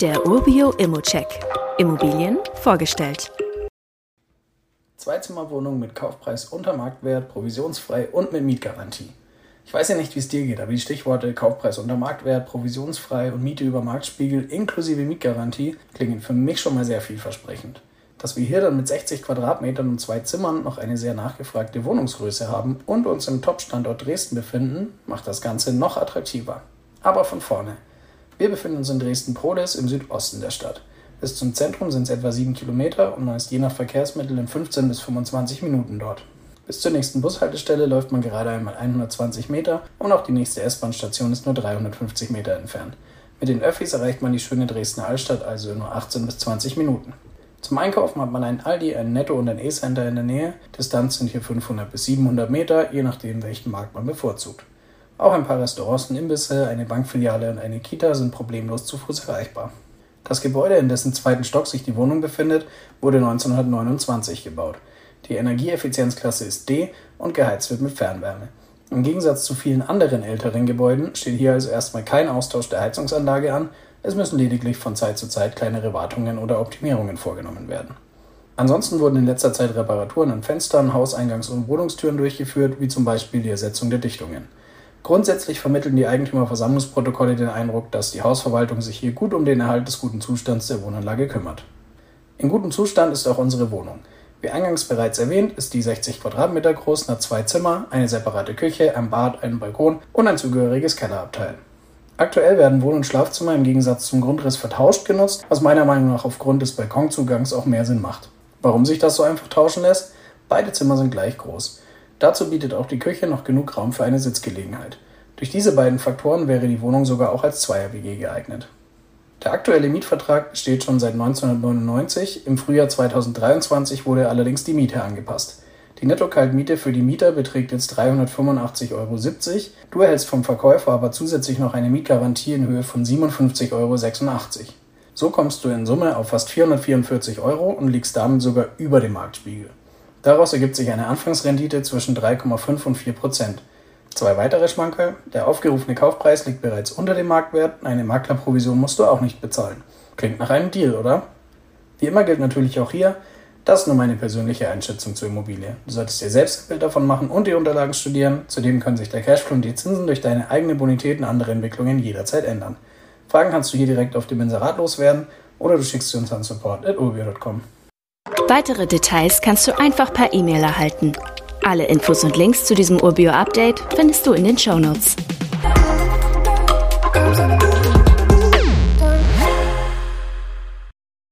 Der Urbio Immocheck. Immobilien vorgestellt. Zweizimmerwohnung mit Kaufpreis unter Marktwert, provisionsfrei und mit Mietgarantie. Ich weiß ja nicht, wie es dir geht, aber die Stichworte Kaufpreis unter Marktwert, provisionsfrei und Miete über Marktspiegel inklusive Mietgarantie klingen für mich schon mal sehr vielversprechend. Dass wir hier dann mit 60 Quadratmetern und zwei Zimmern noch eine sehr nachgefragte Wohnungsgröße haben und uns im Top-Standort Dresden befinden, macht das Ganze noch attraktiver. Aber von vorne. Wir befinden uns in Dresden-Prodes im Südosten der Stadt. Bis zum Zentrum sind es etwa 7 Kilometer und man ist je nach Verkehrsmittel in 15 bis 25 Minuten dort. Bis zur nächsten Bushaltestelle läuft man gerade einmal 120 Meter und auch die nächste S-Bahn-Station ist nur 350 Meter entfernt. Mit den Öffis erreicht man die schöne Dresdner Altstadt also in nur 18 bis 20 Minuten. Zum Einkaufen hat man einen Aldi, einen Netto und ein E-Center in der Nähe. Distanz sind hier 500 bis 700 Meter, je nachdem welchen Markt man bevorzugt. Auch ein paar Restaurants und Imbisse, eine Bankfiliale und eine Kita sind problemlos zu Fuß erreichbar. Das Gebäude, in dessen zweiten Stock sich die Wohnung befindet, wurde 1929 gebaut. Die Energieeffizienzklasse ist D und geheizt wird mit Fernwärme. Im Gegensatz zu vielen anderen älteren Gebäuden steht hier also erstmal kein Austausch der Heizungsanlage an, es müssen lediglich von Zeit zu Zeit kleinere Wartungen oder Optimierungen vorgenommen werden. Ansonsten wurden in letzter Zeit Reparaturen an Fenstern, Hauseingangs- und Wohnungstüren durchgeführt, wie zum Beispiel die Ersetzung der Dichtungen. Grundsätzlich vermitteln die Eigentümerversammlungsprotokolle den Eindruck, dass die Hausverwaltung sich hier gut um den Erhalt des guten Zustands der Wohnanlage kümmert. In gutem Zustand ist auch unsere Wohnung. Wie eingangs bereits erwähnt, ist die 60 Quadratmeter groß, hat zwei Zimmer, eine separate Küche, ein Bad, einen Balkon und ein zugehöriges Kellerabteil. Aktuell werden Wohn- und Schlafzimmer im Gegensatz zum Grundriss vertauscht genutzt, was meiner Meinung nach aufgrund des Balkonzugangs auch mehr Sinn macht. Warum sich das so einfach tauschen lässt? Beide Zimmer sind gleich groß. Dazu bietet auch die Küche noch genug Raum für eine Sitzgelegenheit. Durch diese beiden Faktoren wäre die Wohnung sogar auch als Zweier-WG geeignet. Der aktuelle Mietvertrag besteht schon seit 1999. Im Frühjahr 2023 wurde allerdings die Miete angepasst. Die Netto-Kaltmiete für die Mieter beträgt jetzt 385,70 Euro. Du erhältst vom Verkäufer aber zusätzlich noch eine Mietgarantie in Höhe von 57,86 Euro. So kommst du in Summe auf fast 444 Euro und liegst damit sogar über dem Marktspiegel. Daraus ergibt sich eine Anfangsrendite zwischen 3,5 und 4 Prozent. Zwei weitere Schmankerl. Der aufgerufene Kaufpreis liegt bereits unter dem Marktwert. Eine Maklerprovision musst du auch nicht bezahlen. Klingt nach einem Deal, oder? Wie immer gilt natürlich auch hier, das ist nur meine persönliche Einschätzung zur Immobilie. Du solltest dir selbst ein Bild davon machen und die Unterlagen studieren. Zudem können sich der Cashflow und die Zinsen durch deine eigene Bonität und andere Entwicklungen jederzeit ändern. Fragen kannst du hier direkt auf dem Inserat loswerden oder du schickst sie uns an support.urbio.com. Weitere Details kannst du einfach per E-Mail erhalten. Alle Infos und Links zu diesem Urbio-Update findest du in den Show Notes.